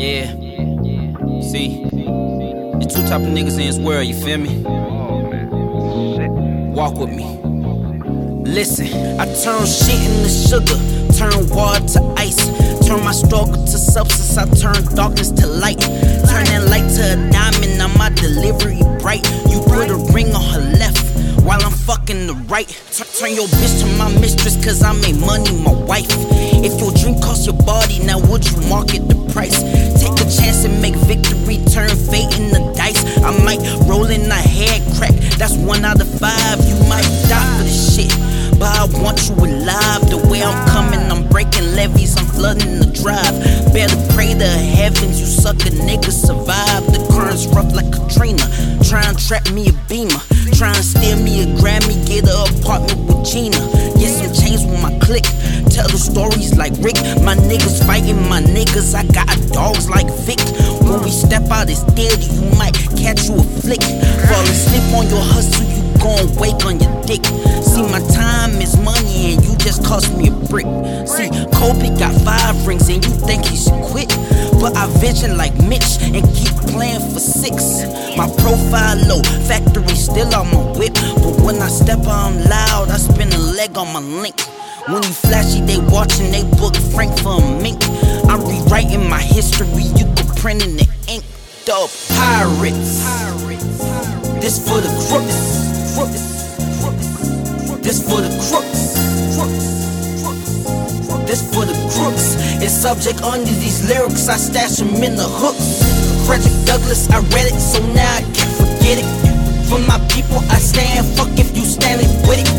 Yeah. See, the two type of niggas in this world, you feel me? Walk with me. Listen, I turn shit into sugar, turn water to ice, turn my struggle to substance, I turn darkness to light, turn that light to a diamond, now my delivery bright. You put a fucking the right. Turn, your bitch to my mistress, cause I make money, my wife. If your drink costs your body, now would you market the price? Take a chance and make victory turn fate in the dice. I might roll in a head crack, that's one out of five. You might die for this shit, but I want you alive. The way I'm coming, I'm breaking levees, I'm flooding the drive. Better pray to heavens, you sucker niggas survive. The current's rough like Katrina, try and trap me a beamer. Try and steal me a Grammy, clique. Tell the stories like Rick. My niggas fighting my niggas. I got dogs like Vic. When we step out, it's deadly. You might catch you a flick. Fall asleep on your hustle, you gon' wake on your dick. See, my time is money and you just cost me a brick. See, Kobe got five rings and you think he should quit. But I venture like Mitch and keep playing for six. My profile low, factory still on my whip. But when I step out, loud, I spin a leg on my link. When you flashy, they watching, they book Frank for a mink. I'm rewriting my history, you can print in the ink. The pirates. This for the crooks. This for the crooks. This for the crooks. It's subject under these lyrics. I stash them in the hooks. Frederick Douglass, I read it, so now I can't forget it. For my people, I stand. Fuck if you standing with it.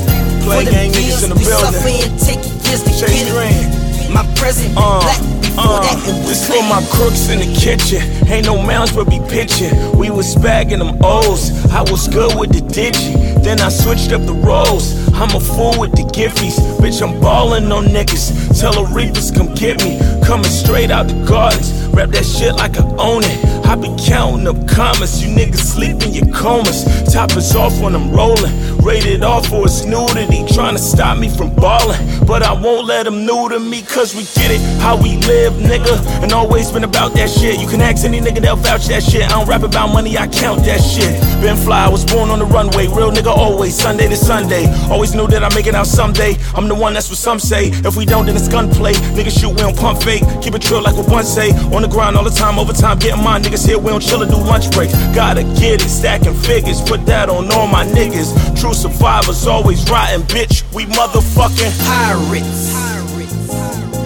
For the niggas in the we suffer and take years to Chase get it. My present Uh, black. Uh, that, it was this for my crooks in the kitchen. Ain't no mounds but be pitching. We was bagging them O's. I was good with the digi. Then I switched up the roles. I'm a fool with the giffies. Bitch, I'm ballin' on niggas. Tell the reapers come get me. Coming straight out the gardens. Rap that shit like I own it. I be counting up commas. You niggas sleep in your comas. Top is off when I'm rolling. Rated off for its nudity. Trying to stop me from ballin'. But I won't let them new to me. Cause we get it. How we live, nigga. And always been about that shit. You can ask any nigga, they'll vouch that shit. I don't rap about money, I count that shit. Been fly, I was born on the runway. Real nigga always. Sunday to Sunday. Always knew that I make it out someday. I'm the one, that's what some say. If we don't, then it's gunplay. Niggas shoot, we don't pump fake. Keep it trill like what one say. On the grind all the time, overtime, getting mine. Niggas here, we don't chill or do lunch breaks. Gotta get it, stacking figures. Put that on all my niggas. True survivors, always riding, bitch. We motherfucking pirates.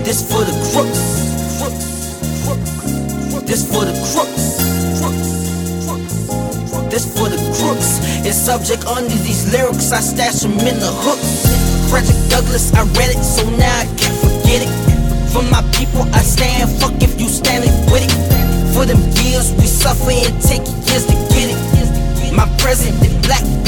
This for the crooks. This for the crooks. This for the crooks. It's subject under these lyrics. I stash them in the hooks. Frederick Douglass, I read it, so now I can't forget it. For my people, I stand. Fuck if you standing with it. For them years we suffer and take years to get it. My present, the